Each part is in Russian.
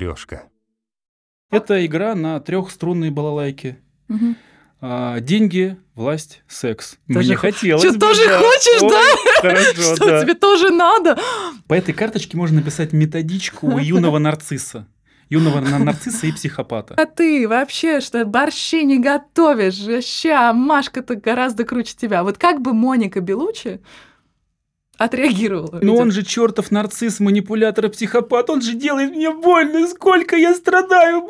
трешка. Это игра на трехструнной балалайке. Мгм. А, деньги, власть, секс. Тоже Мне хо- хотелось Чё, бы, тоже да. хочешь, Ой, да? Хорошо, Что да. тебе тоже надо? По этой карточке можно написать методичку юного нарцисса. Юного на- нарцисса и психопата. А ты вообще что, борщи не готовишь? Ща, Машка-то гораздо круче тебя. Вот как бы Моника Белучи отреагировала? Ну Ведь он же чертов нарцисс, манипулятор и психопат. Он же делает мне больно. Сколько я страдаю.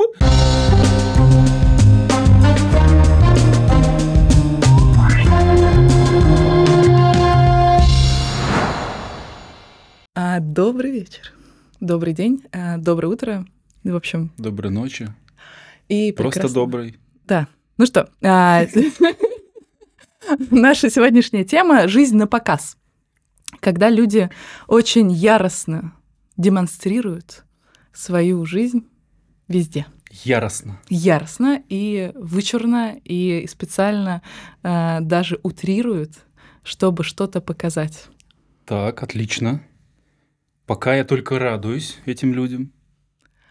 А, добрый вечер. Добрый день, а, доброе утро. В общем, Доброй ночи. и Просто прекрасно. добрый. Да. Ну что, а, наша сегодняшняя тема — жизнь на показ. Когда люди очень яростно демонстрируют свою жизнь везде. Яростно. Яростно и вычурно, и специально а, даже утрируют, чтобы что-то показать. Так, отлично. Пока я только радуюсь этим людям.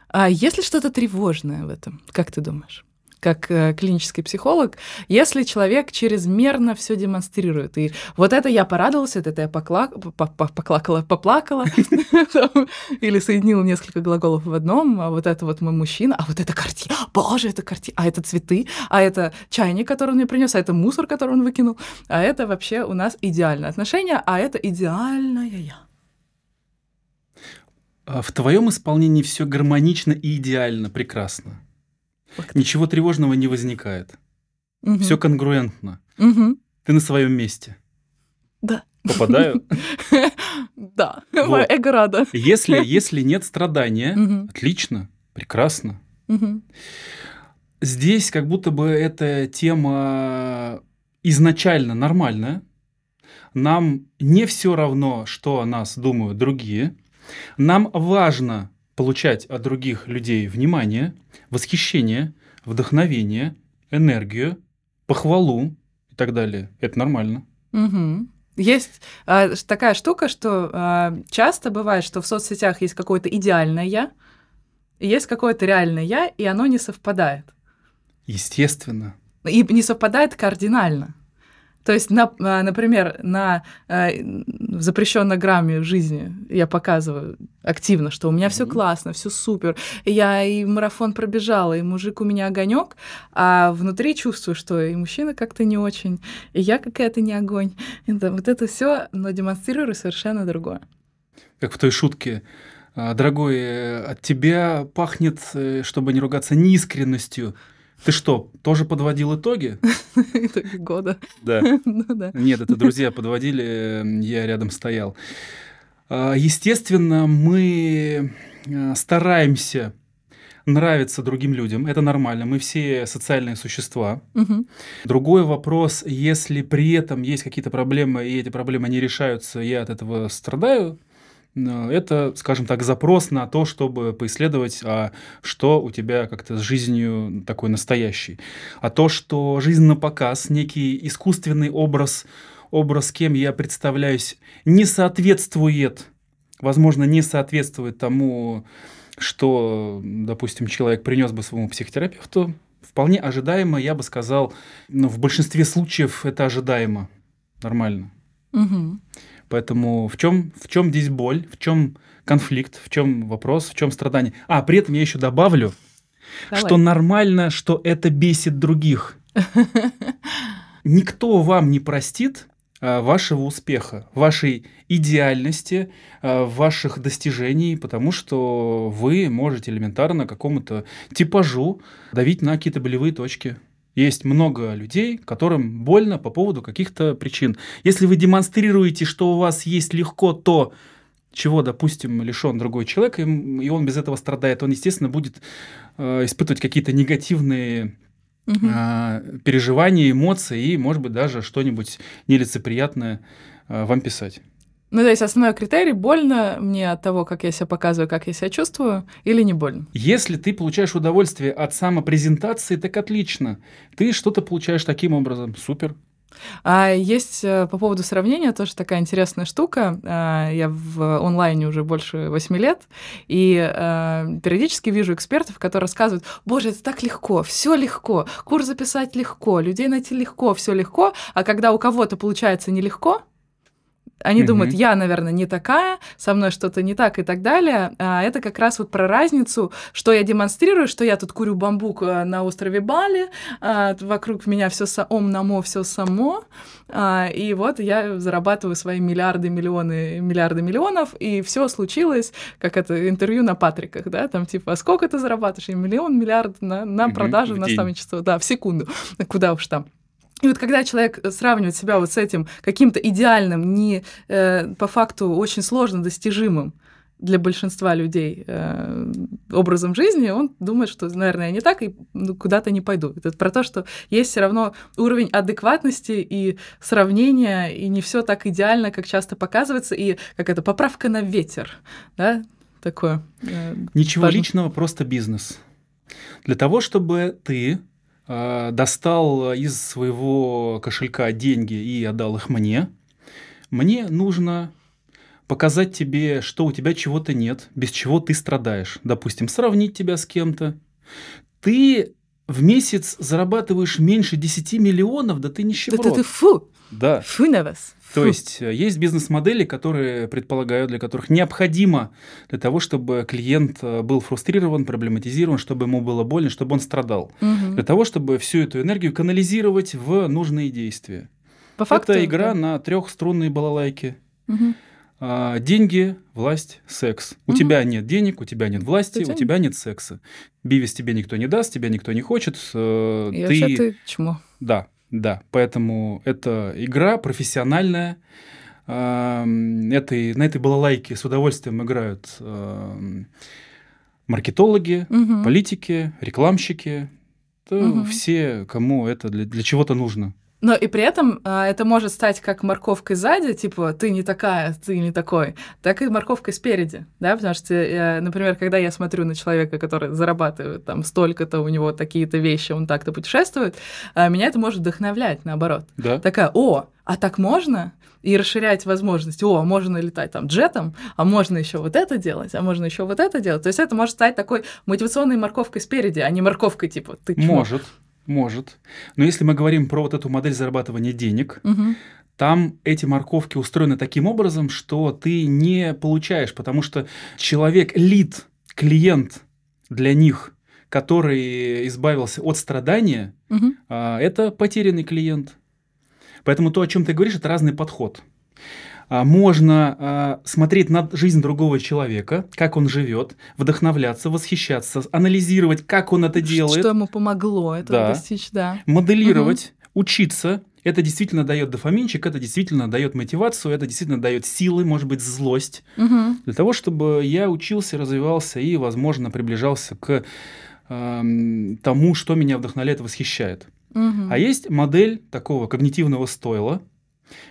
А есть ли что-то тревожное в этом? Как ты думаешь? Как э, клинический психолог, если человек чрезмерно все демонстрирует, и вот это я порадовался, это я покла- по- по- поклакала, поплакала, или соединила несколько глаголов в одном, а вот это вот мой мужчина, а вот это картина, боже, это картина, а это цветы, а это чайник, который он мне принес, а это мусор, который он выкинул, а это вообще у нас идеальное отношение, а это идеальная я. А В твоем исполнении все гармонично и идеально, прекрасно. Ничего тревожного не возникает. Мгм. Все конгруентно. Мгм. Ты на своем месте. Да. Попадаю? Да, мое эго рада. Если, если нет страдания, отлично, прекрасно. Здесь как будто бы эта тема изначально нормальная. Нам не все равно, что о нас думают другие. Нам важно получать от других людей внимание, восхищение, вдохновение, энергию, похвалу и так далее. Это нормально. Мгм. Есть а, такая штука, что а, часто бывает, что в соцсетях есть какое-то идеальное я, и есть какое-то реальное я, и оно не совпадает. Естественно. И не совпадает кардинально. То есть, на- а, например, на а, в запрещенной грамме жизни я показываю активно, что у меня все Мгм. классно, все супер. И я и марафон пробежала, и мужик у меня огонек, а внутри чувствую, что и мужчина как-то не очень, и я какая-то не огонь. Это, вот это все, но демонстрирую совершенно другое. Как в той шутке. Дорогой, э, от тебя пахнет, э, чтобы не ругаться, неискренностью. Ты что, тоже подводил итоги? Итоги года. Да. Ну да. Нет, это друзья подводили, э, я рядом стоял. А, Естественно, мы э, стараемся нравиться другим людям. Это нормально. Мы все социальные существа. Другой вопрос, если при этом есть какие-то проблемы, и эти проблемы не решаются, я от этого страдаю, это, скажем так, запрос на то, чтобы поисследовать, а что у тебя как-то с жизнью такой настоящий. А то, что жизнь на показ, некий искусственный образ, образ, кем я представляюсь, не соответствует, возможно, не соответствует тому, что, допустим, человек принес бы своему психотерапевту, вполне ожидаемо, я бы сказал, ну, в большинстве случаев это ожидаемо, нормально. Мгм. Поэтому в чем, в чем здесь боль, в чем конфликт, в чем вопрос, в чем страдание. А, при этом я еще добавлю, Давай. что нормально, что это бесит других. Никто вам не простит а, вашего успеха, вашей идеальности, а, ваших достижений, потому что вы можете элементарно какому-то типажу давить на какие-то болевые точки. Есть много людей, которым больно по поводу каких-то причин. Если вы демонстрируете, что у вас есть легко то, чего, допустим, лишен другой человек, и он без этого страдает, он, естественно, будет э, испытывать какие-то негативные а, переживания, эмоции и, может быть, даже что-нибудь нелицеприятное а, вам писать. Ну, то есть основной критерий, больно мне от того, как я себя показываю, как я себя чувствую, или не больно? Если ты получаешь удовольствие от самопрезентации, так отлично. Ты что-то получаешь таким образом. Супер. А есть э, по поводу сравнения тоже такая интересная штука. А, я в онлайне уже больше восьми лет, и а, периодически вижу экспертов, которые рассказывают, боже, это так легко, все легко, курс записать легко, людей найти легко, все легко, а когда у кого-то получается нелегко, они mm-hmm. думают, я, наверное, не такая, со мной что-то не так и так далее. А это как раз вот про разницу, что я демонстрирую, что я тут курю бамбук э, на острове Бали, а, вокруг меня все ом намо, все само, а, и вот я зарабатываю свои миллиарды, миллионы, миллиарды миллионов, и все случилось, как это интервью на Патриках, да, там типа, а сколько ты зарабатываешь? И миллион, миллиард на, на mm-hmm, продажу, на наставничество, да, в секунду, куда уж там. И вот когда человек э, сравнивает себя вот с этим каким-то идеальным, не э, по факту очень сложно достижимым для большинства людей э, образом жизни, он думает, что, наверное, я не так и ну, куда-то не пойду. Это про то, что есть все равно уровень адекватности и сравнения, и не все так идеально, как часто показывается, и как это поправка на ветер, да, такое. Э, Ничего важно. личного, просто бизнес. Для того, чтобы ты достал из своего кошелька деньги и отдал их мне, мне нужно показать тебе, что у тебя чего-то нет, без чего ты страдаешь. Допустим, сравнить тебя с кем-то. Ты в месяц зарабатываешь меньше 10 миллионов, да ты нищеброд. Да ты, ты фу! Да. Фу на вас. То есть э, есть бизнес-модели, которые предполагают, для которых необходимо для того, чтобы клиент э, был фрустрирован, проблематизирован, чтобы ему было больно, чтобы он страдал. Угу. Для того, чтобы всю эту энергию канализировать в нужные действия. По факту, Это игра да. на трехструнной балалайке. Угу. А, деньги, власть, секс. У Мгм. тебя нет денег, у тебя нет власти, У у тебя нет секса. Бивис тебе никто не даст, тебя никто не хочет. э, И ты... вообще ты чмо. Да, да. Поэтому это игра профессиональная. Этой, на этой балалайке с удовольствием играют маркетологи, Мгм. политики, рекламщики. Мгм. все, кому это для, для чего-то нужно. Но и при этом а, это может стать как морковкой сзади, типа ты не такая, ты не такой, так и морковкой спереди, да, потому что, э, например, когда я смотрю на человека, который зарабатывает там столько-то, у него такие-то вещи, он так-то путешествует, а, меня это может вдохновлять, наоборот. Да? Такая, о, а так можно? И расширять возможности. О, можно летать там джетом, а можно еще вот это делать, а можно еще вот это делать. То есть это может стать такой мотивационной морковкой спереди, а не морковкой типа ты чмо. Может, может. Но если мы говорим про вот эту модель зарабатывания денег, Мгм. там эти морковки устроены таким образом, что ты не получаешь, потому что человек, лид, клиент для них, который избавился от страдания, а, это потерянный клиент. Поэтому то, о чем ты говоришь, это разный подход. А, Можно а, смотреть на жизнь другого человека, как он живет, вдохновляться, восхищаться, анализировать, как он это делает, Что ему помогло это Да. достичь, да. моделировать, учиться. Это действительно дает дофаминчик, это действительно дает мотивацию, это действительно дает силы, может быть, злость. Мгм. Для того, чтобы я учился, развивался и, возможно, приближался к эм, тому, что меня вдохновляет восхищает. Мгм. А есть модель такого когнитивного стойла,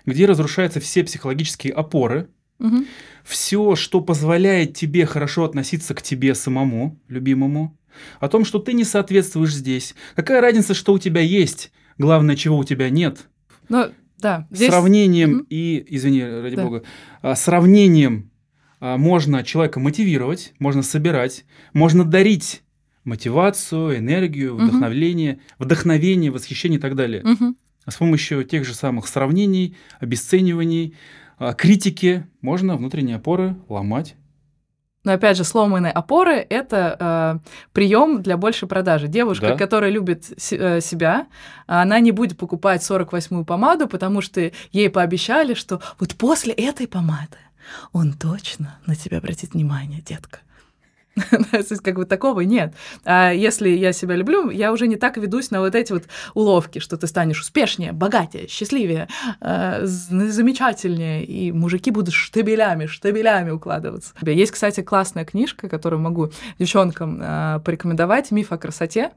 где разрушаются все психологические опоры, Мгм. все, что позволяет тебе хорошо относиться к тебе самому, любимому, о том, что ты не соответствуешь здесь. Какая разница, что у тебя есть, главное, чего у тебя нет. Ну, да. Здесь... Сравнением Мгм. и, извини, ради Да. бога, а, сравнением а, можно человека мотивировать, можно собирать, можно дарить мотивацию, энергию, Мгм. вдохновение, вдохновение, восхищение и так далее. Мгм. С помощью тех же самых сравнений, обесцениваний, а, критики можно внутренние опоры ломать. Но опять же, сломанные опоры — это прием для большей продажи. Девушка, Да. которая любит се- э, себя, она не будет покупать 48-ю помаду, потому что ей пообещали, что вот после этой помады он точно на тебя обратит внимание, детка. То есть как бы такого нет. А если я себя люблю, я уже не так ведусь на вот эти вот уловки, что ты станешь успешнее, богатее, счастливее, з- замечательнее, и мужики будут штабелями, штабелями укладываться. Есть, кстати, классная книжка, которую могу девчонкам э, порекомендовать, «Миф о красоте».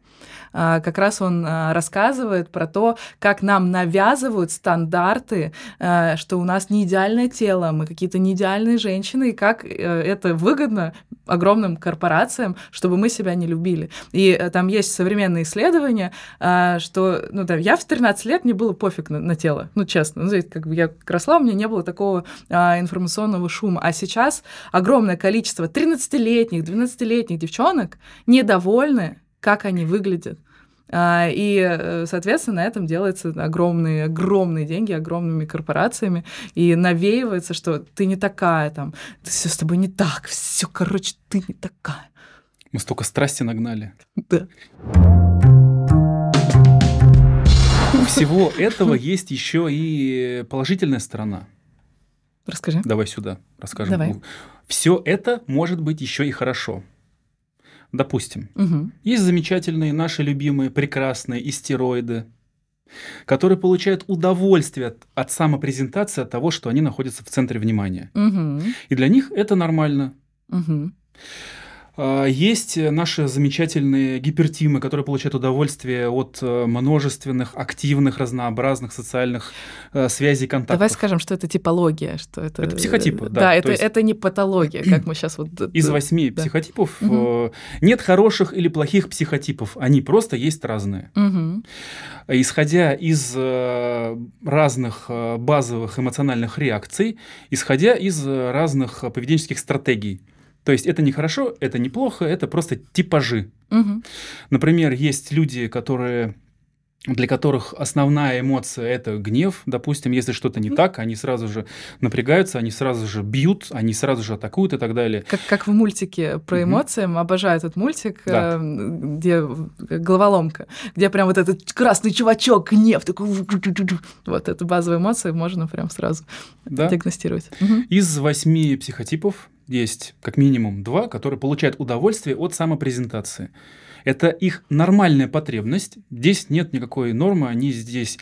А, Как раз он а, рассказывает про то, как нам навязывают стандарты, что у нас не идеальное тело, мы какие-то не идеальные женщины, и как э, это выгодно огромным корпорациям корпорациям, чтобы мы себя не любили. И э, там есть современные исследования, а, что, ну да, я в 13 лет, мне было пофиг на, на тело, ну честно, ну, как бы я росла, у меня не было такого а, информационного шума, а сейчас огромное количество 13-летних, 12-летних девчонок недовольны, как они выглядят. А, и, э, соответственно, на этом делаются огромные, огромные деньги огромными корпорациями, и навеивается, что ты не такая, там, все с тобой не так, все, короче, ты не такая. Мы столько страсти нагнали. Да. У всего этого есть еще и положительная сторона. Расскажи. Давай сюда расскажем. Давай. Все это может быть еще и хорошо. Допустим, Угу. есть замечательные наши любимые прекрасные истероиды, которые получают удовольствие от, от самопрезентации, от того, что они находятся в центре внимания. Угу. И для них это нормально. Угу. А, Есть наши замечательные гипертимы, которые получают удовольствие от э, множественных, активных, разнообразных социальных э, связей, контактов. Давай скажем, что это типология, что это... Это психотипы, да, Да, то это, есть- это не патология, как мы сейчас вот... Из восьми да. психотипов э, нет хороших или плохих психотипов, они просто есть разные. Мгм. Исходя из разных базовых эмоциональных реакций, исходя из разных поведенческих стратегий. То есть это не хорошо, это неплохо, это просто типажи. Мгм. Например, есть люди, которые для которых основная эмоция это гнев, допустим, если что-то не так, они сразу же напрягаются, они сразу же бьют, они сразу же атакуют и так далее. Как, как в мультике про эмоции, обожаю этот мультик, Да. э, где головоломка, где прям вот этот красный чувачок, гнев, такой... Вот эту базовую эмоцию можно прям сразу Да? диагностировать. Из восьми психотипов есть как минимум два, которые получают удовольствие от самопрезентации. Это их нормальная потребность. Здесь нет никакой нормы, они здесь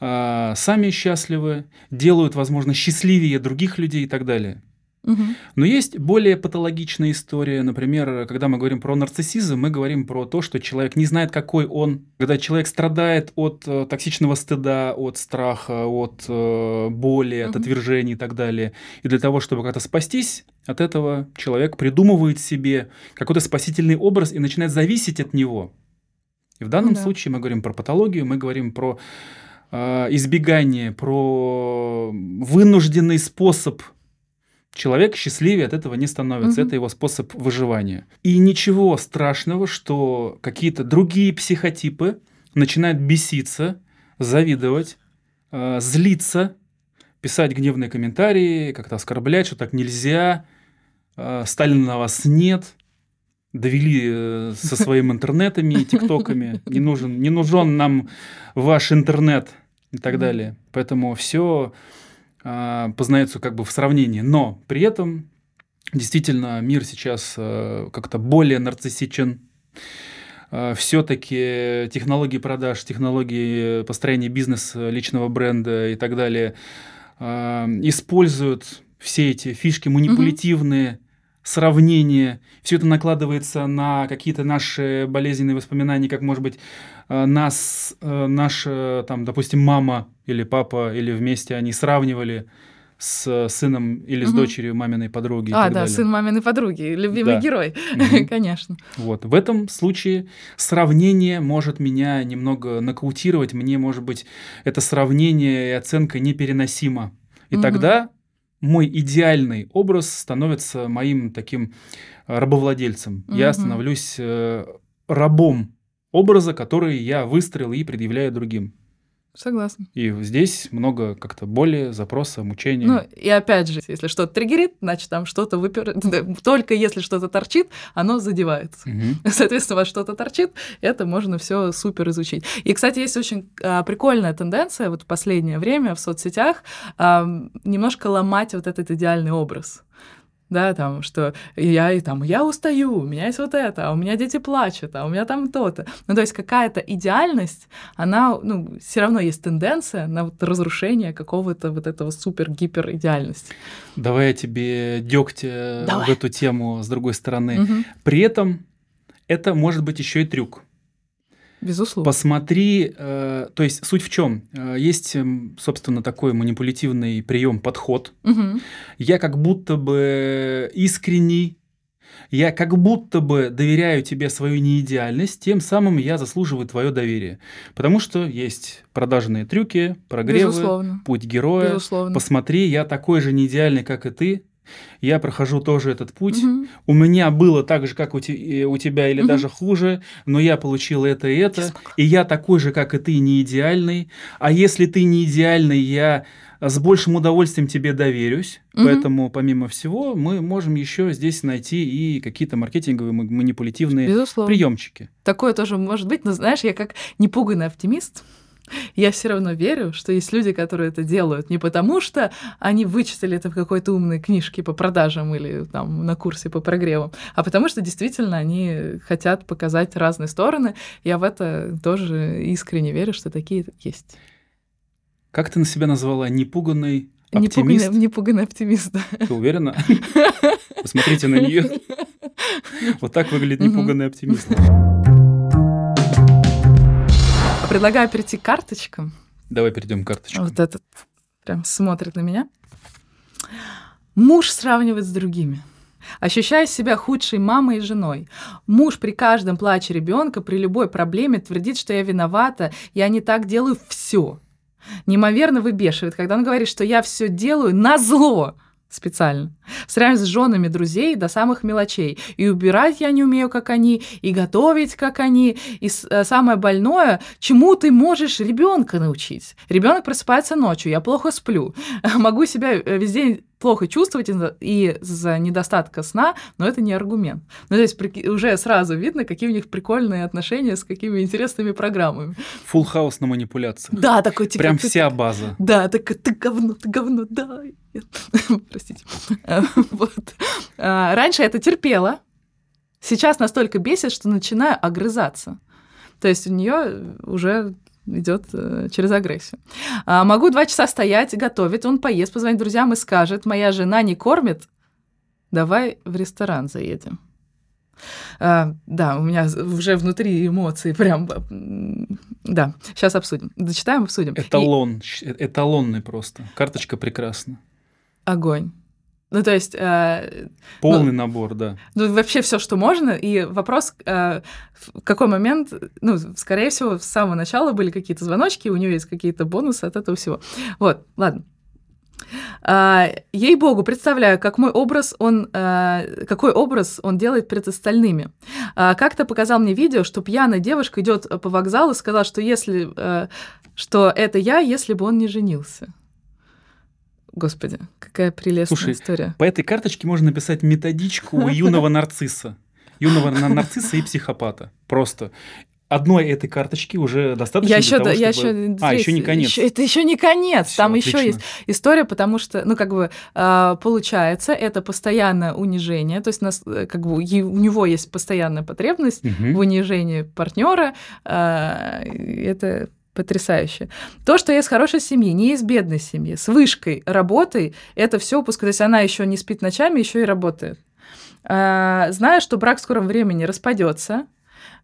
а, сами счастливы, делают, возможно, счастливее других людей и так далее. Но есть более патологичная история. Например, когда мы говорим про нарциссизм, мы говорим про то, что человек не знает, какой он. Когда человек страдает от э, токсичного стыда, от страха, от э, боли, от Мгм. отвержений и так далее. И для того, чтобы как-то спастись от этого, человек придумывает себе какой-то спасительный образ и начинает зависеть от него. И в данном Ну да. случае мы говорим про патологию, мы говорим про э, избегание, про вынужденный способ Человек счастливее от этого не становится. Мгм. Это его способ выживания. И ничего страшного, что какие-то другие психотипы начинают беситься, завидовать, э, злиться, писать гневные комментарии, как-то оскорблять, что так нельзя, э, Сталина на вас нет, довели э, со своими интернетами и тиктоками, не нужен, не нужен нам ваш интернет и так далее. Поэтому все познается как бы в сравнении. Но при этом действительно мир сейчас э, как-то более нарциссичен. Все-таки технологии продаж, технологии построения бизнеса, личного бренда и так далее э, используют все эти фишки манипулятивные, сравнения. Все это накладывается на какие-то наши болезненные воспоминания, как, может быть, э, нас, э, наша, там, допустим, мама или папа, или вместе они сравнивали с сыном или с Мгм. дочерью маминой подруги. А, да, далее. сын маминой подруги, любимый Да. герой, Мгм. конечно. Вот. В этом случае сравнение может меня немного нокаутировать. Мне, может быть, это сравнение и оценка непереносима. И Мгм. тогда мой идеальный образ становится моим таким э, рабовладельцем. Я Мгм. становлюсь э, рабом образа, который я выстроил и предъявляю другим. Согласна. И здесь много как-то боли, запроса, мучения. Ну, и опять же, если что-то триггерит, значит, там что-то выпер... Только если что-то торчит, оно задевается. Мгм. Соответственно, у вас что-то торчит, это можно все супер изучить. И, кстати, есть очень а, прикольная тенденция вот в последнее время в соцсетях ам, немножко ломать вот этот идеальный образ. Да, там, что я и там, я устаю, у меня есть вот это, а у меня дети плачут, а у меня там то-то. Ну, то есть какая-то идеальность, она, ну, все равно есть тенденция на вот разрушение какого-то вот этого супер-гипер идеальности. Давай я тебе дегтя Давай. в эту тему с другой стороны. Мгм. При этом это может быть еще и трюк. Безусловно. Посмотри, э, то есть суть в чем? Есть, м, собственно, такой манипулятивный прием, подход. Мгм. Я как будто бы искренний, я как будто бы доверяю тебе свою неидеальность, тем самым я заслуживаю твое доверие. Потому что есть продажные трюки, прогревы, Безусловно. путь героя. Безусловно. Посмотри, я такой же неидеальный, как и ты. Я прохожу тоже этот путь. Мгм. У меня было так же, как у, те- э, у тебя, или Мгм. даже хуже, но я получил это и это. И я такой же, как и ты, не идеальный. А если ты не идеальный, я с большим удовольствием тебе доверюсь. Мгм. Поэтому, помимо всего, мы можем еще здесь найти и какие-то маркетинговые ма- манипулятивные Безусловно. приемчики. Такое тоже может быть, но знаешь, я как непуганный оптимист, я все равно верю, что есть люди, которые это делают не потому, что они вычитали это в какой-то умной книжке по продажам или там на курсе по прогреву, а потому что действительно они хотят показать разные стороны. Я в это тоже искренне верю, что такие есть. Как ты на себя назвала? Непуганный Непуганный, оптимист? непуганный оптимист. да. Ты уверена? Посмотрите на нее. Вот так выглядит непуганный оптимист. Предлагаю перейти к карточкам. Давай перейдем к карточкам. Вот этот прям смотрит на меня. Муж сравнивает с другими. Ощущая себя худшей мамой и женой. Муж при каждом плаче ребенка, при любой проблеме твердит, что я виновата, я не так делаю все. Неимоверно выбешивает, когда он говорит, что я все делаю на зло специально. Сравнивает с женами друзей до самых мелочей. И убирать я не умею, как они, и готовить, как они. И э, самое больное, чему ты можешь ребенка научить? Ребенок просыпается ночью, я плохо сплю, могу себя э, весь день плохо чувствовать из-за- недостатка сна, но это не аргумент. Ну, то есть прики- уже сразу видно, какие у них прикольные отношения с какими интересными программами. Фулл хаус на манипуляциях. Да, такой типа... Прям ты- вся база. да, так ты говно, ты говно, да. Простите. А, Вот. А, Раньше это терпела. Сейчас настолько бесит, что начинаю огрызаться. То есть у нее уже идет э, через агрессию. А, могу два часа стоять, готовить, он поест, позвонит друзьям и скажет, моя жена не кормит, давай в ресторан заедем. А, да, у меня уже внутри эмоции прям... Да, сейчас обсудим. Дочитаем, обсудим. И- Эталон. щ- Эталонный просто. Карточка прекрасна. Огонь. Ну, то есть, э, Полный набор, да. ну, вообще все, что можно. И вопрос, э, в какой момент, ну, скорее всего, с самого начала были какие-то звоночки, у нее есть какие-то бонусы от этого всего. Вот, ладно. А, Ей-богу, представляю, как мой образ он, э, какой образ он делает перед остальными. А, Как-то показал мне видео, что пьяная девушка идет по вокзалу и сказала, что если, э, что это я, если бы он не женился. Господи, какая прелестная Слушай, история. По этой карточке можно написать методичку юного нарцисса. Юного на- нарцисса и психопата. Просто. Одной этой карточки уже достаточно Я еще, того, я чтобы- еще, А, еще не конец. это еще не конец. Всё, Там еще отлично. есть история, потому что, ну, как бы, а, получается, это постоянное унижение, то есть, нас, э, как бы, у него есть постоянная потребность Мгм. в унижении партнера. Это потрясающе. То, что я из хорошей семьи, не из бедной семьи, с вышкой, работой, это все упуск. То есть она еще не спит ночами, еще и работает. А, Знаю, что брак в скором времени распадется.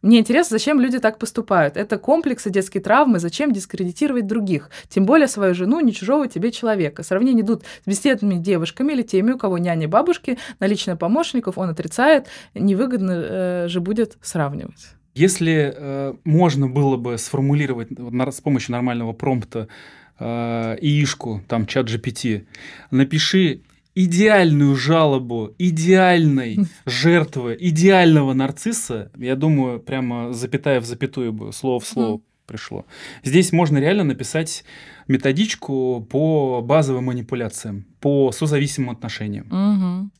Мне интересно, зачем люди так поступают. Это комплексы, детские травмы, зачем дискредитировать других? Тем более свою жену, не чужого тебе человека. Сравнения идут с беседными девушками или теми, у кого няни бабушки, наличие помощников, он отрицает. Невыгодно э, же будет сравнивать. Если э, можно было бы сформулировать на- с помощью нормального промпта э, ИИшку, там чат GPT, напиши идеальную жалобу идеальной жертвы, идеального нарцисса, я думаю, прямо запятая в запятую бы, слово в слово Мгм. пришло. Здесь можно реально написать методичку по базовым манипуляциям, по созависимым отношениям. Мгм.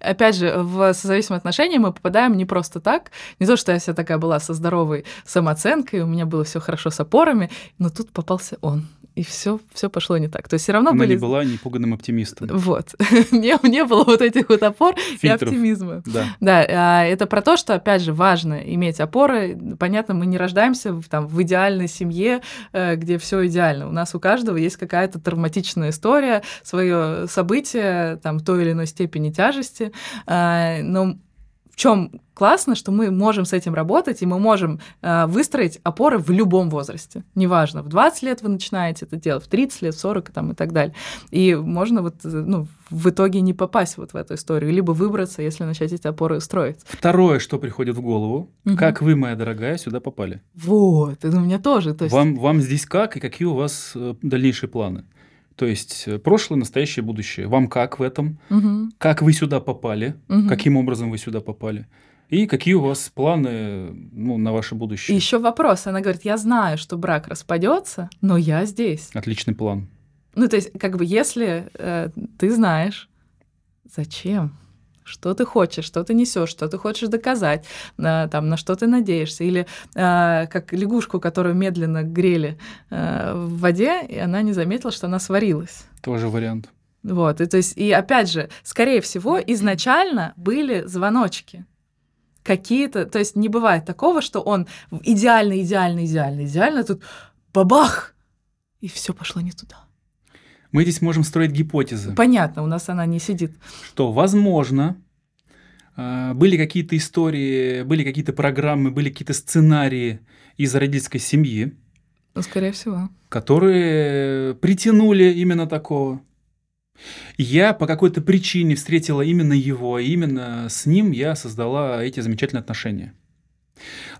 Опять же, в созависимые отношения мы попадаем не просто так. Не то, что я вся такая была со здоровой самооценкой, у меня было все хорошо с опорами, но тут попался он. И все, все пошло не так. То есть все равно Она были... не была непуганным оптимистом. Вот. не, не было вот этих вот опор и Фильтров. оптимизма. Да. Да, а, это про то, что, опять же, важно иметь опоры. Понятно, мы не рождаемся в, там, в идеальной семье, э, где все идеально. У нас у каждого есть какая-то травматичная история, свое событие там, той или иной степени тяжести. А, Но в чем классно, что мы можем с этим работать, и мы можем э, выстроить опоры в любом возрасте. Неважно, в 20 лет вы начинаете это делать, в 30 лет, в 40 там, и так далее. И можно вот, э, ну, в итоге не попасть вот в эту историю, либо выбраться, если начать эти опоры строить. Второе, что приходит в голову, угу. как вы, моя дорогая, сюда попали? Вот, это у меня тоже. То есть... вам, вам здесь как и какие у вас э, дальнейшие планы? То есть э, прошлое, настоящее, будущее. Вам как в этом? Угу. Как вы сюда попали? Угу. Каким образом вы сюда попали? И какие у вас планы ну, на ваше будущее? И еще вопрос. Она говорит, я знаю, что брак распадется, но я здесь. Отличный план. Ну, то есть, как бы, если э, ты знаешь, зачем? Что ты хочешь, что ты несешь, что ты хочешь доказать, э, там, на что ты надеешься. Или э, как лягушку, которую медленно грели э, в воде, и она не заметила, что она сварилась. Тоже вариант. Вот, и то есть, и опять же, скорее всего, изначально были звоночки какие-то, то есть не бывает такого, что он идеально, идеально, идеально, идеально, тут бабах, и все пошло не туда. Мы здесь можем строить гипотезы. Понятно, у нас она не сидит. Что, возможно, а, были какие-то истории, были какие-то программы, были какие-то сценарии из родительской семьи. Ну, скорее всего. Которые притянули именно такого. Я по какой-то причине встретила именно его, и именно с ним я создала эти замечательные отношения.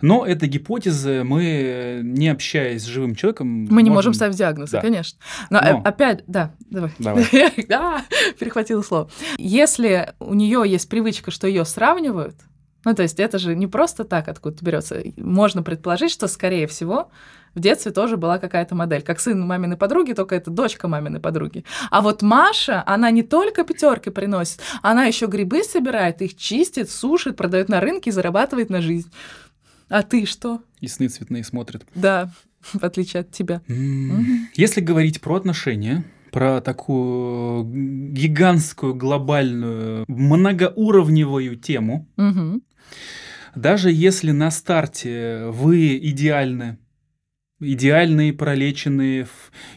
Но это гипотезы, мы, не общаясь с живым человеком... Мы можем... не можем ставить диагнозы, да. конечно. Но, э, Но опять, да, давай. давай. да, перехватила слово. Если у нее есть привычка, что ее сравнивают, ну, то есть это же не просто так откуда берется. Можно предположить, что, скорее всего, в детстве тоже была какая-то модель. Как сын маминой подруги, только это дочка маминой подруги. А вот Маша, она не только пятерки приносит, она еще грибы собирает, их чистит, сушит, продает на рынке и зарабатывает на жизнь. А ты что? И сны цветные смотрит. Да, в отличие от тебя. Если говорить про отношения, про такую гигантскую, глобальную, многоуровневую тему, даже если на старте вы идеальны, идеальные, пролеченные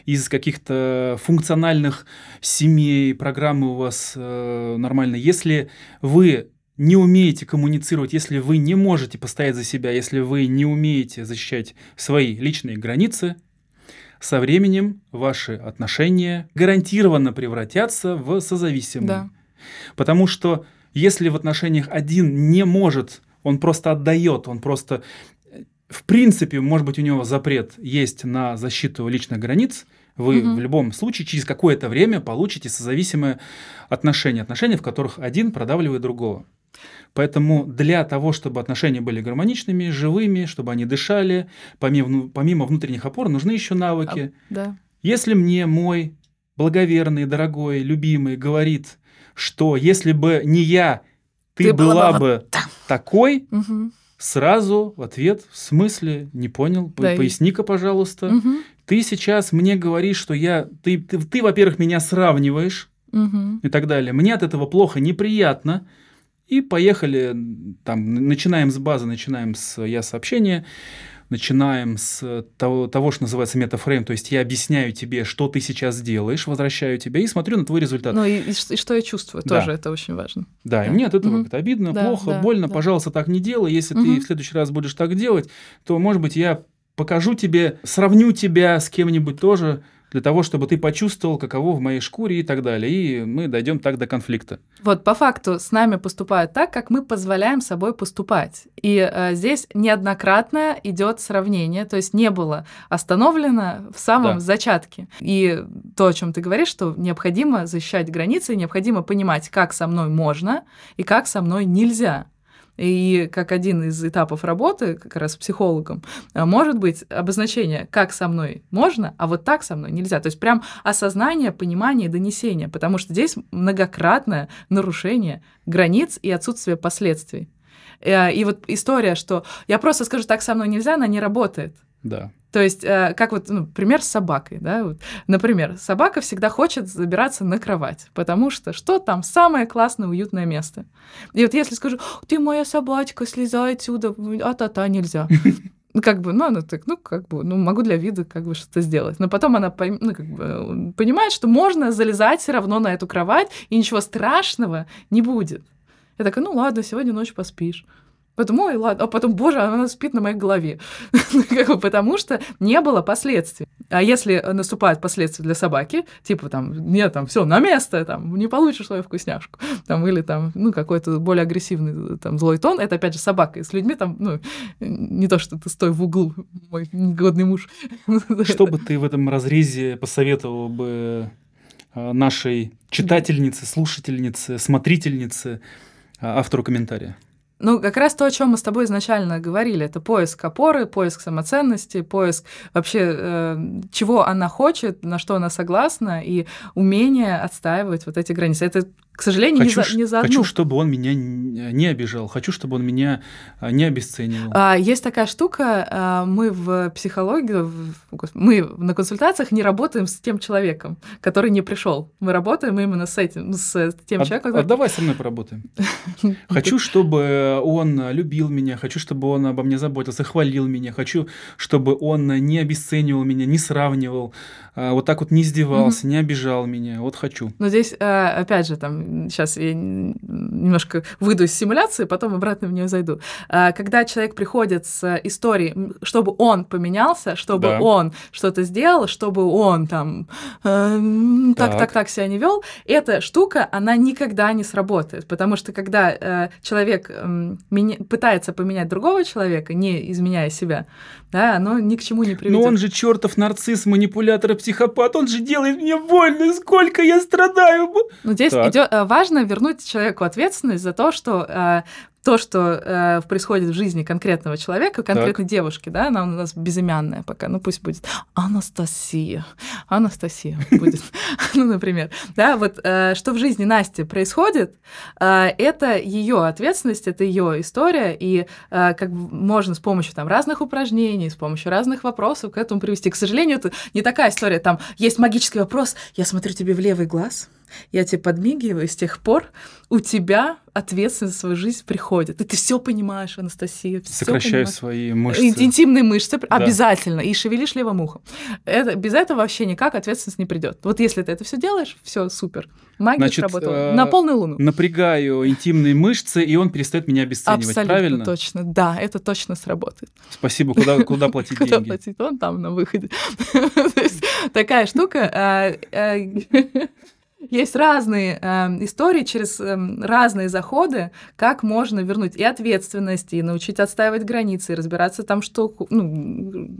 из каких-то функциональных семей, программы у вас э, нормально. Если вы не умеете коммуницировать, если вы не можете постоять за себя, если вы не умеете защищать свои личные границы, со временем ваши отношения гарантированно превратятся в созависимые. Да. Потому что если в отношениях один не может, он просто отдает, он просто в принципе, может быть, у него запрет есть на защиту личных границ, вы угу. в любом случае через какое-то время получите созависимые отношения, отношения, в которых один продавливает другого. Поэтому для того, чтобы отношения были гармоничными, живыми, чтобы они дышали, помимо, помимо внутренних опор, нужны еще навыки. А, да. Если мне мой благоверный, дорогой, любимый говорит, что если бы не я, ты, ты была, была бы вот такой, угу. сразу в ответ, в смысле, не понял, да. поясни-ка, пожалуйста. Угу. Ты сейчас мне говоришь, что я, ты, ты, ты во-первых, меня сравниваешь угу. и так далее. Мне от этого плохо, неприятно. И поехали, там, начинаем с базы, начинаем с я сообщения, начинаем с того, того, что называется метафрейм, то есть я объясняю тебе, что ты сейчас делаешь, возвращаю тебя и смотрю на твой результат. Ну и, и, и что я чувствую, да. тоже это очень важно. Да, да. и мне от этого угу. это обидно, да, плохо, да, больно, да. пожалуйста, так не делай. Если угу. ты в следующий раз будешь так делать, то, может быть, я покажу тебе, сравню тебя с кем-нибудь тоже, для того, чтобы ты почувствовал, каково в моей шкуре и так далее. И мы дойдем так до конфликта. Вот по факту с нами поступают так, как мы позволяем собой поступать. И э, здесь неоднократно идет сравнение, то есть не было остановлено в самом да. зачатке. И то, о чем ты говоришь, что необходимо защищать границы, необходимо понимать, как со мной можно и как со мной нельзя. И как один из этапов работы, как раз психологом, э, может быть обозначение, как со мной можно, а вот так со мной нельзя. То есть прям осознание, понимание, донесение, потому что здесь многократное нарушение границ и отсутствие последствий. Э, и вот история, что я просто скажу, так со мной нельзя, она не работает. Да. То есть, э, как вот, ну, пример с собакой, да, вот, например, собака всегда хочет забираться на кровать, потому что что там самое классное, уютное место. И вот если скажу, ты моя собачка, слезай отсюда, а-та-та, нельзя. Ну, как бы, ну, она так, ну, как бы, ну, могу для вида как бы что-то сделать. Но потом она пойм, ну, как бы, понимает, что можно залезать все равно на эту кровать, и ничего страшного не будет. Я такая, ну ладно, сегодня ночью поспишь. Потом, ой, ладно, а потом, боже, она спит на моей голове. Потому что не было последствий. А если наступают последствия для собаки, типа там, нет, там, все на место, там, не получишь свою вкусняшку, там, или там, ну, какой-то более агрессивный, там, злой тон, это опять же собака. И с людьми там, ну, не то, что ты стой в углу, мой негодный муж. Что бы ты в этом разрезе посоветовал бы а, нашей читательнице, слушательнице, смотрительнице, а, автору комментария? Ну, как раз то, о чем мы с тобой изначально говорили, это поиск опоры, поиск самоценности, поиск вообще, э, чего она хочет, на что она согласна, и умение отстаивать вот эти границы. Это к сожалению, хочу, не, за, не за одну. Хочу, чтобы он меня не обижал, хочу, чтобы он меня а, не обесценивал. А, есть такая штука, а, мы в психологии, мы на консультациях не работаем с тем человеком, который не пришел. Мы работаем именно с этим, с тем а, человеком. Который... А давай со мной поработаем. Хочу, чтобы он любил меня, хочу, чтобы он обо мне заботился, хвалил меня, хочу, чтобы он не обесценивал меня, не сравнивал, вот так вот не издевался, не обижал меня. Вот хочу. Но здесь, опять же, там сейчас я немножко выйду из симуляции, потом обратно в нее зайду. А, когда человек приходит с историей, чтобы он поменялся, чтобы да. он что-то сделал, чтобы он там э, так, так, так, так себя не вел, эта штука, она никогда не сработает, потому что когда э, человек э, пытается поменять другого человека, не изменяя себя, да, оно ни к чему не приведет. Но он же чертов нарцисс, манипулятор и психопат, он же делает мне больно, сколько я страдаю. Ну, здесь идет, э, важно вернуть человеку ответственность за то, что э, то, что э, происходит в жизни конкретного человека, конкретной так. девушки, да, она у нас безымянная пока, ну пусть будет Анастасия, Анастасия будет, ну, например, да, вот э, что в жизни Насти происходит, э, это ее ответственность, это ее история, и э, как можно с помощью там разных упражнений, с помощью разных вопросов к этому привести. К сожалению, это не такая история, там есть магический вопрос, я смотрю тебе в левый глаз, я тебе подмигиваю, с тех пор у тебя ответственность за свою жизнь приходит. И ты все понимаешь, Анастасия. Сокращаешь свои мышцы. Интимные мышцы да. обязательно. И шевелишь левым ухом. Это, без этого вообще никак ответственность не придет. Вот если ты это все делаешь, все супер. Магия Значит, сработала. Э, На полную луну. Напрягаю интимные мышцы, и он перестает меня обесценивать. Абсолютно правильно? точно. Да, это точно сработает. Спасибо. Куда, куда платить деньги? Куда платить? Он там на выходе. Такая штука. Есть разные э, истории через э, разные заходы, как можно вернуть и ответственность, и научить отстаивать границы, и разбираться там, что... Ну,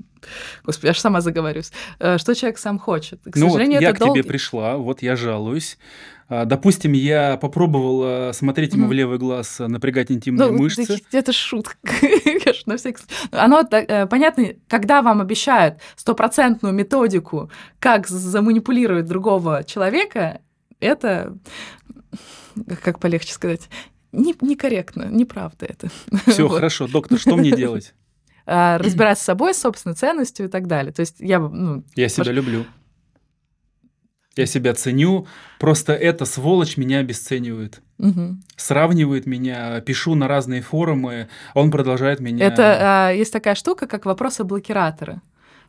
господи, я же сама заговорюсь. Э, что человек сам хочет. К ну сожалению, вот я это к долгий... тебе пришла, вот я жалуюсь. А, допустим, я попробовал смотреть ему mm. в левый глаз, напрягать интимные ну, мышцы. Это шутка, конечно, на всякий Оно э, понятно, когда вам обещают стопроцентную методику, как заманипулировать другого человека, это, как полегче сказать, не, некорректно, неправда это. Все вот. хорошо, доктор, что мне делать? А, разбираться с собой, с собственной ценностью и так далее. То есть я... Ну, я себя люблю. Я себя ценю, просто эта сволочь меня обесценивает. Угу. Сравнивает меня, пишу на разные форумы, он продолжает меня... Это а, есть такая штука, как вопросы-блокираторы.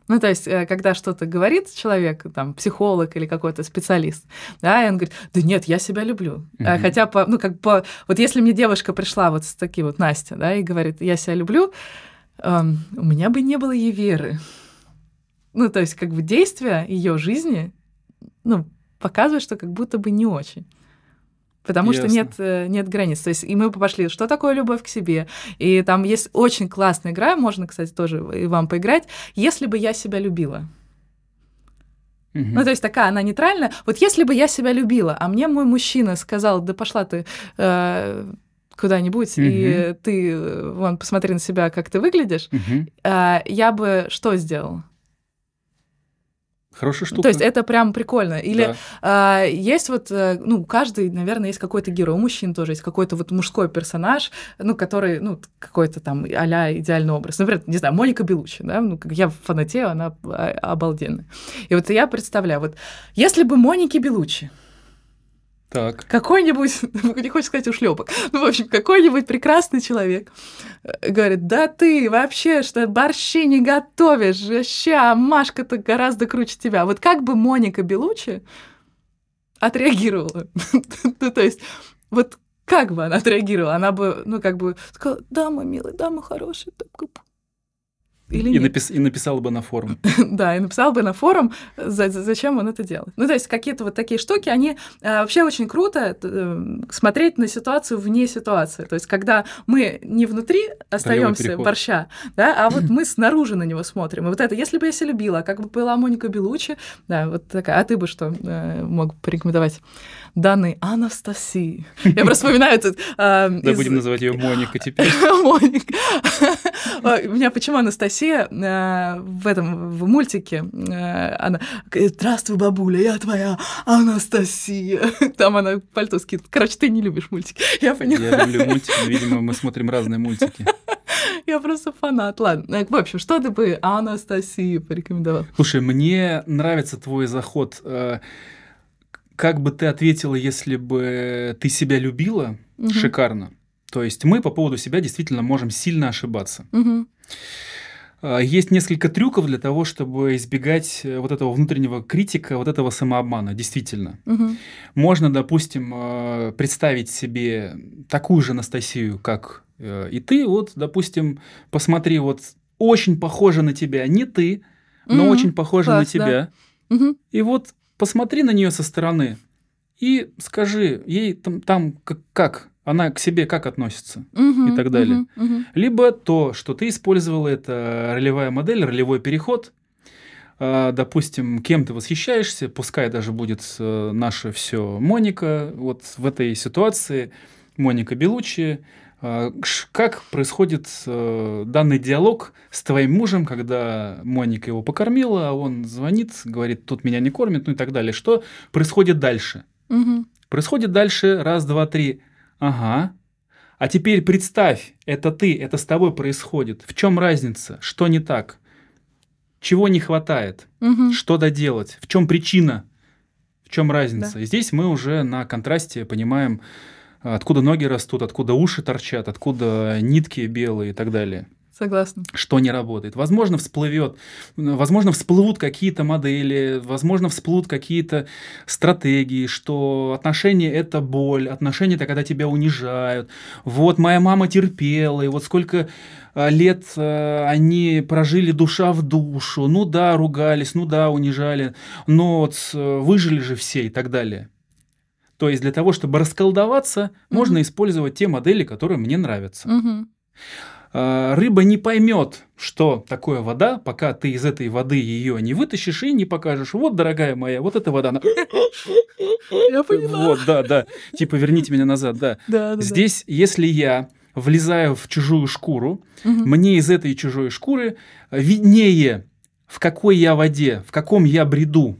Ну, то есть, э, когда что-то говорит человек, там, психолог или какой-то специалист, да, и он говорит, да нет, я себя люблю. Mm-hmm. Хотя, по, ну, как по... Вот если мне девушка пришла вот с таким вот Настя, да, и говорит, я себя люблю, эм, у меня бы не было ей веры. Ну, то есть, как бы действия ее жизни, ну, показывают, что как будто бы не очень. Потому Ясно. что нет, э, нет границ. То есть, и мы пошли, что такое любовь к себе. И там есть очень классная игра, можно, кстати, тоже и вам поиграть. Если бы я себя любила. Угу. Ну, то есть такая, она нейтральная. Вот если бы я себя любила, а мне мой мужчина сказал, да пошла ты э, куда-нибудь, угу. и ты, э, вон, посмотри на себя, как ты выглядишь, угу. э, я бы что сделала? Хорошая штука. То есть это прям прикольно. Или да. э, есть вот, э, ну, каждый, наверное, есть какой-то герой. У мужчин тоже есть какой-то вот мужской персонаж, ну, который, ну, какой-то там а идеальный образ. Например, не знаю, Моника Белучи, да, ну, я фанатею, она а, обалденная. И вот я представляю, вот если бы Моники Белучи так. Какой-нибудь, не хочешь сказать ушлепок, ну, в общем, какой-нибудь прекрасный человек э, говорит, да ты вообще, что борщи не готовишь, вообще, а Машка-то гораздо круче тебя. Вот как бы Моника Белучи отреагировала? ну, то есть, вот как бы она отреагировала? Она бы, ну, как бы сказала, да, мой милый, да, мой хороший. Или и, напис, и написал бы на форум. да, и написал бы на форум, за, за, зачем он это делает. Ну, то есть какие-то вот такие штуки, они э, вообще очень круто э, смотреть на ситуацию вне ситуации. То есть когда мы не внутри остаемся борща, да, а вот мы снаружи на него смотрим. И вот это, если бы я себя любила, как бы была Моника Белучи, да, вот такая. А ты бы что э, мог порекомендовать? Данной Анастасии. Я просто вспоминаю этот... Да, будем называть ее Моника теперь. Моника. У меня почему Анастасия э, в этом, в мультике, э, она «Здравствуй, бабуля, я твоя Анастасия». Там она пальто скидывает. Короче, ты не любишь мультики, я поняла. Я люблю мультики, видимо, мы смотрим разные мультики. Я просто фанат. Ладно, в общем, что ты бы Анастасии порекомендовал? Слушай, мне нравится твой заход. Как бы ты ответила, если бы ты себя любила? Угу. Шикарно. То есть мы по поводу себя действительно можем сильно ошибаться. Угу. Есть несколько трюков для того, чтобы избегать э, вот этого внутреннего критика, вот этого самообмана, действительно. Угу. Можно, допустим, э, представить себе такую же Анастасию, как э, и ты. Вот, допустим, посмотри, вот очень похожа на тебя не ты, но угу. очень похожа Класс, на тебя. Да. Угу. И вот посмотри на нее со стороны и скажи ей там, там как, как она к себе как относится угу, и так далее. Угу, угу. Либо то, что ты использовала, это ролевая модель, ролевой переход. А, допустим, кем ты восхищаешься, пускай даже будет э, наше все Моника, вот в этой ситуации Моника Белучи, как происходит э, данный диалог с твоим мужем, когда Моника его покормила, а он звонит, говорит, тут меня не кормят, ну и так далее. Что происходит дальше? Угу. Происходит дальше раз, два, три. Ага. А теперь представь, это ты, это с тобой происходит. В чем разница? Что не так? Чего не хватает? Угу. Что доделать? В чем причина? В чем разница? Да. И здесь мы уже на контрасте понимаем, откуда ноги растут, откуда уши торчат, откуда нитки белые и так далее. Согласна. Что не работает. Возможно, всплывет, возможно, всплывут какие-то модели, возможно, всплывут какие-то стратегии, что отношения – это боль, отношения – это когда тебя унижают. Вот моя мама терпела, и вот сколько а, лет а, они прожили душа в душу. Ну да, ругались, ну да, унижали, но вот выжили же все и так далее. То есть для того, чтобы расколдоваться, угу. можно использовать те модели, которые мне нравятся. А, рыба не поймет, что такое вода, пока ты из этой воды ее не вытащишь и не покажешь. Вот, дорогая моя, вот эта вода. Она... Я поняла. Вот, да, да. Типа, верните меня назад, да. да, да Здесь, да. если я влезаю в чужую шкуру, угу. мне из этой чужой шкуры виднее, в какой я воде, в каком я бреду.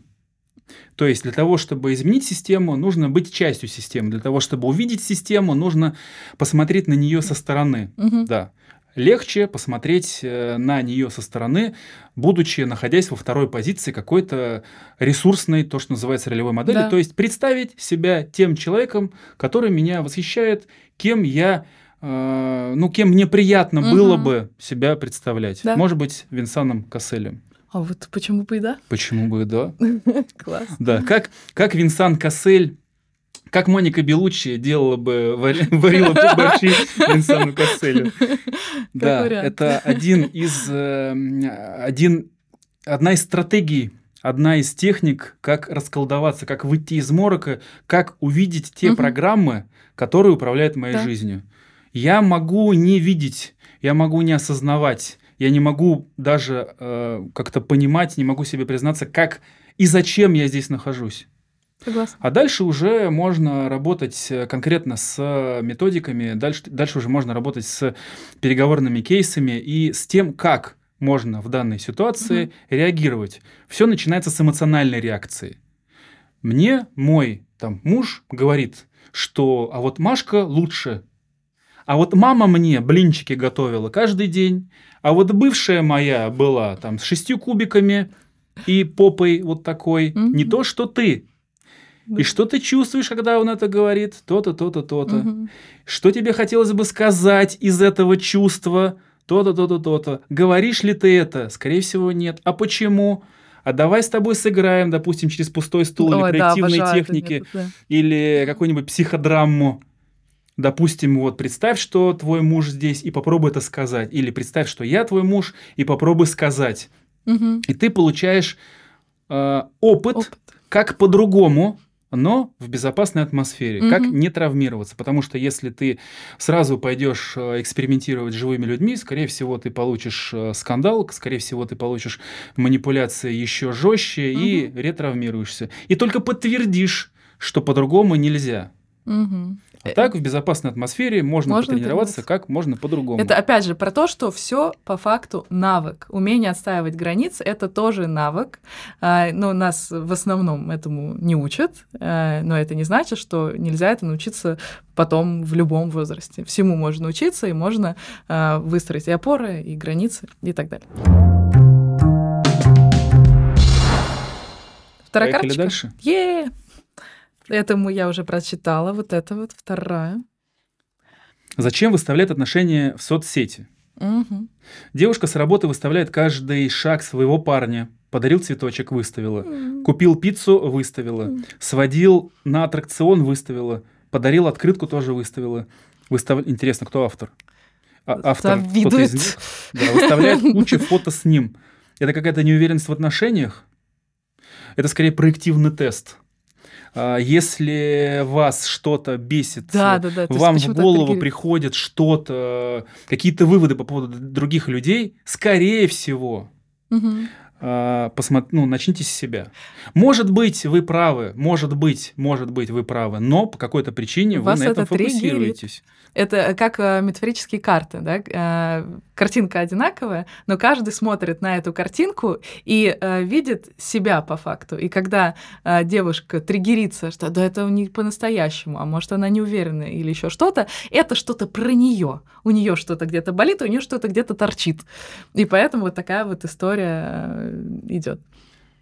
То есть для того, чтобы изменить систему, нужно быть частью системы. Для того, чтобы увидеть систему, нужно посмотреть на нее со стороны. Угу. Да легче посмотреть э, на нее со стороны, будучи находясь во второй позиции какой-то ресурсной, то, что называется ролевой модели. Да. То есть представить себя тем человеком, который меня восхищает, кем я э, ну, кем мне приятно угу. было бы себя представлять. Да. Может быть, Винсаном Касселем. А вот почему бы и да? Почему бы и да? Класс. Да, как, как Винсан Кассель как Моника Белуччи делала бы, варила бы борщи Винсану Касселю. Да, это один из, э, один, одна из стратегий, одна из техник, как расколдоваться, как выйти из морока, как увидеть те программы, которые управляют моей жизнью. Я могу не видеть, я могу не осознавать, я не могу даже э, как-то понимать, не могу себе признаться, как и зачем я здесь нахожусь. Согласна. А дальше уже можно работать э, конкретно с методиками, дальше, дальше уже можно работать с переговорными кейсами и с тем, как можно в данной ситуации угу. реагировать. Все начинается с эмоциональной реакции. Мне мой там, муж говорит, что а вот Машка лучше. А вот мама мне блинчики готовила каждый день. А вот бывшая моя была там с шестью кубиками и попой вот такой. Mm-hmm. Не то, что ты. И что ты чувствуешь, когда он это говорит? То-то, то-то, то-то. Угу. Что тебе хотелось бы сказать из этого чувства? То-то, то-то, то-то. Говоришь ли ты это? Скорее всего, нет. А почему? А давай с тобой сыграем, допустим, через пустой стул Ой, или проективные да, техники, метод, да. или какую-нибудь психодраму. Допустим, вот представь, что твой муж здесь, и попробуй это сказать. Или представь, что я твой муж, и попробуй сказать. Мгм. И ты получаешь э, опыт, Опыт. как по-другому, но в безопасной атмосфере, как Мгм. не травмироваться. Потому что если ты сразу пойдешь э, экспериментировать с живыми людьми, скорее всего, ты получишь э, скандал, скорее всего, ты получишь манипуляции еще жестче и ретравмируешься. И только подтвердишь, что по-другому нельзя. Мгм. А так в безопасной атмосфере можно, Можно тренироваться. как можно по-другому. Это опять же про то, что все по факту навык. Умение отстаивать границы это тоже навык. А, Но нас в основном этому не учат. а, Но это не значит, что нельзя это научиться потом в любом возрасте. Всему можно учиться, и можно а, выстроить и опоры, и границы, и так далее. Вторая Поехали карточка. дальше. Е! Этому я уже прочитала. Вот это вот вторая. Зачем выставлять отношения в соцсети? Мгм. Девушка с работы выставляет каждый шаг своего парня. Подарил цветочек, выставила. М. Купил пиццу, выставила. М. Сводил на аттракцион, выставила. Подарил открытку, тоже выставила. Выстав... Интересно, кто автор? А- автор кто-то из них? Да, выставляет кучу фото с ним. Это какая-то неуверенность в отношениях? Это скорее проективный тест. А, Если вас что-то бесит, Да, да, да. вам в голову триггерит. приходит что-то, какие-то выводы по поводу других людей, скорее всего, Мгм. а, посмо- ну, начните с себя. Может быть, вы правы, может быть, может быть, вы правы, но по какой-то причине вы Вас на этом это триггерит. Это как э, метафорические карты, да? Э, Картинка одинаковая, но каждый смотрит на эту картинку и э, видит себя по факту. И когда девушка триггерится, что да это не по-настоящему, а может она не уверена или еще что-то, это что-то про нее. У нее что-то где-то болит, у нее что-то где-то торчит. И поэтому вот такая вот история идет.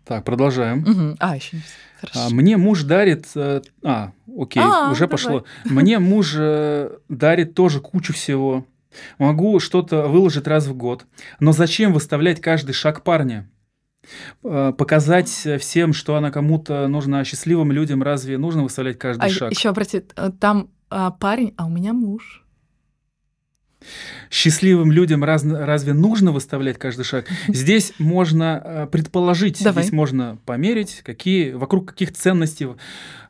Так, продолжаем. А, еще не. А, Хорошо. Мне муж дарит... э, А, окей, А, уже давай. пошло. Мне муж э, дарит тоже кучу всего. Могу что-то выложить раз в год. Но зачем выставлять каждый шаг парня? Э, Показать всем, что она кому-то нужна, счастливым людям разве нужно выставлять каждый А шаг? еще обрати, э, там а, парень, а у меня муж. Счастливым людям раз- разве нужно выставлять каждый шаг? Здесь можно э, предположить, Давай. здесь можно померить, какие, вокруг каких ценностей,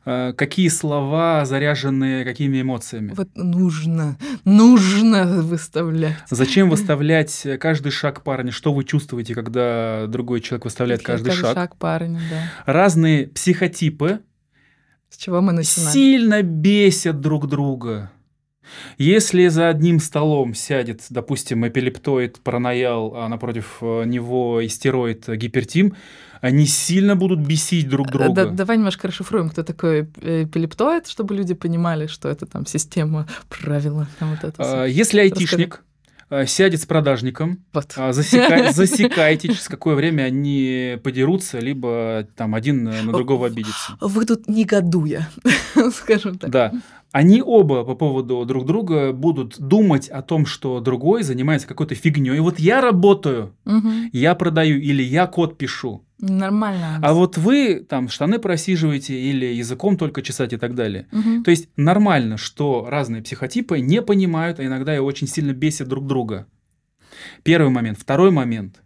э, какие слова заряжены какими эмоциями. Вот нужно, нужно выставлять. Зачем выставлять каждый шаг парня? Что вы чувствуете, когда другой человек выставляет каждый шаг? парня, да. Разные психотипы С чего мы начинаем? сильно бесят друг друга. Если за одним столом сядет, допустим, эпилептоид, параноял, а напротив э, него истероид, э, гипертим, они сильно будут бесить друг Э, друга. да- давай немножко расшифруем, кто такой эпилептоид, чтобы люди понимали, что это там система, правила, там вот это А. Если айтишник э, сядет с продажником, Вот. а, засека- засекайте, через какое время они подерутся, либо там один на другого обидится. Вы тут негодуя, скажем так. Да. Они оба по поводу друг друга будут думать о том, что другой занимается какой-то фигней. И вот я работаю, Мгм. я продаю или я код пишу. Нормально. А вот вы там штаны просиживаете или языком только чесать и так далее. Мгм. То есть нормально, что разные психотипы не понимают, а иногда и очень сильно бесят друг друга. Первый момент. Второй момент.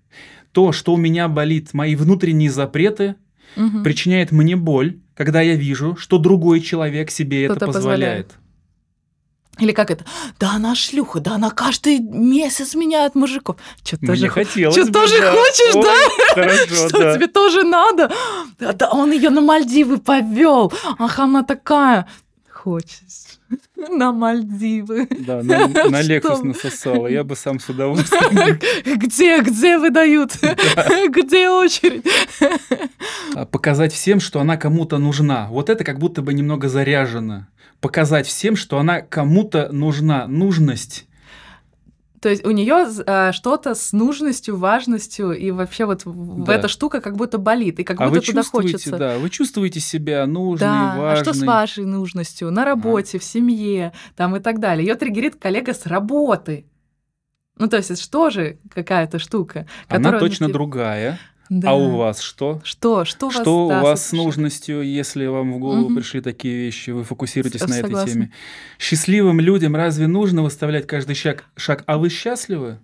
То, что у меня болит, мои внутренние запреты, Мгм. причиняет мне боль, когда я вижу, что другой человек себе это Кто-то позволяет. позволяет. Или как это? Да она шлюха, да она каждый месяц меняет мужиков. Что тоже хо- хотелось бы, тоже да. хочешь, Ой, да? Хорошо, Что да. тебе тоже надо? Да, да он ее на Мальдивы повел. Ах, она такая. Хочешь на Мальдивы? Да, на, на? Lexus насосала. Я бы сам с удовольствием. Где, где выдают? Где очередь? А, Показать всем, что она кому-то нужна. Вот это как будто бы немного заряжено. Показать всем, что она кому-то нужна. Нужность. То есть у нее что-то с нужностью, важностью, и вообще вот Да. эта штука как будто болит, и как а будто вы туда хочется. да, вы чувствуете себя нужной, Да, а важной. что с вашей нужностью? На работе, в семье, там и так далее. Ее триггерит коллега с работы. Ну, то есть, это что же какая-то штука? Она точно мотив- другая. А у вас что? Что? Что, вас, что да, у вас с нужностью, если вам в голову Мгм. пришли такие вещи, вы фокусируетесь на этой Согласна. теме? Счастливым людям разве нужно выставлять каждый шаг? шаг? А вы счастливы?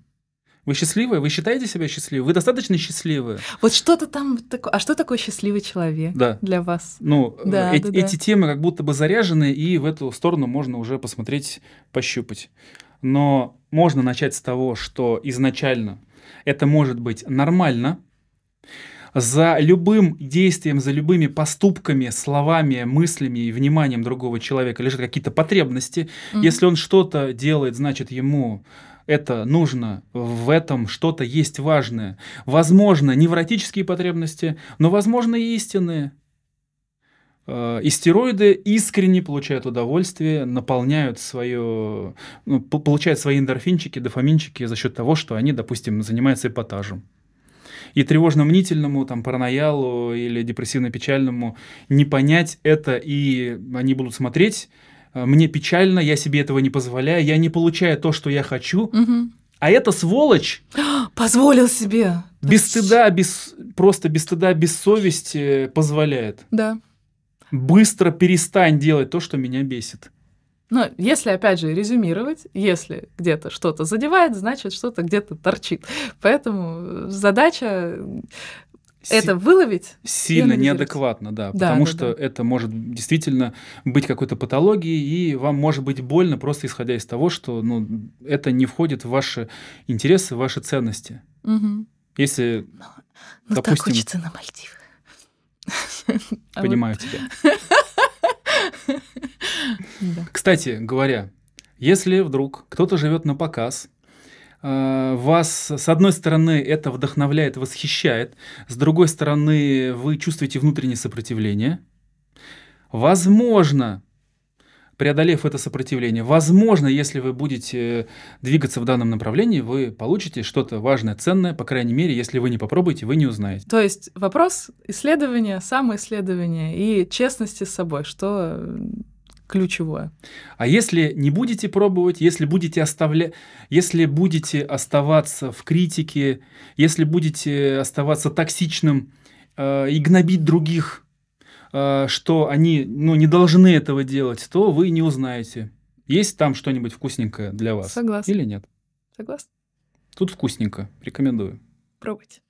Вы счастливы? Вы считаете себя счастливы? Вы достаточно счастливы? Вот что-то там такое. А что такое счастливый человек Да. для вас? Ну, Да, э- да, да. эти темы как будто бы заряжены, и в эту сторону можно уже посмотреть, пощупать. Но можно начать с того, что изначально это может быть нормально. За любым действием, за любыми поступками, словами, мыслями и вниманием другого человека лежат какие-то потребности. Мгм. Если он что-то делает, значит ему это нужно, в этом что-то есть важное. Возможно, невротические потребности, но возможно и истинные. Э, И стероиды искренне получают удовольствие, наполняют свое, ну, по- получают свои эндорфинчики, дофаминчики за счет того, что они, допустим, занимаются эпатажем. И тревожно-мнительному, там, параноялу или депрессивно-печальному не понять это, и они будут смотреть, э, мне печально, я себе этого не позволяю, я не получаю то, что я хочу, Мгм. а эта сволочь Позволил себе. без стыда, без, просто без стыда, без совести позволяет. Да. Быстро перестань делать то, что меня бесит. Но если, опять же, резюмировать, если где-то что-то задевает, значит, что-то где-то торчит. Поэтому задача Си- это выловить. сильно неадекватно, да, Да, потому да, что да. это может действительно быть какой-то патологией, и вам может быть больно просто исходя из того, что ну, это не входит в ваши интересы, в ваши ценности. Мгм. Если Ну, так Допустим. хочется на Мальдивы. А понимаю тебя. Кстати говоря, если вдруг кто-то живет на показ, э, вас, с одной стороны, это вдохновляет, восхищает, с другой стороны, вы чувствуете внутреннее сопротивление, возможно, преодолев это сопротивление, возможно, если вы будете двигаться в данном направлении, вы получите что-то важное, ценное, по крайней мере, если вы не попробуете, вы не узнаете. То есть вопрос исследования, самоисследования и честности с собой, что э, ключевое. А если не будете пробовать, если будете оставлять, если будете оставаться в критике, если будете оставаться токсичным э, и гнобить других, что они ну, не должны этого делать, то вы не узнаете, есть там что-нибудь вкусненькое для вас Согласна. или нет. Согласна? Тут вкусненько, рекомендую. Пробуйте.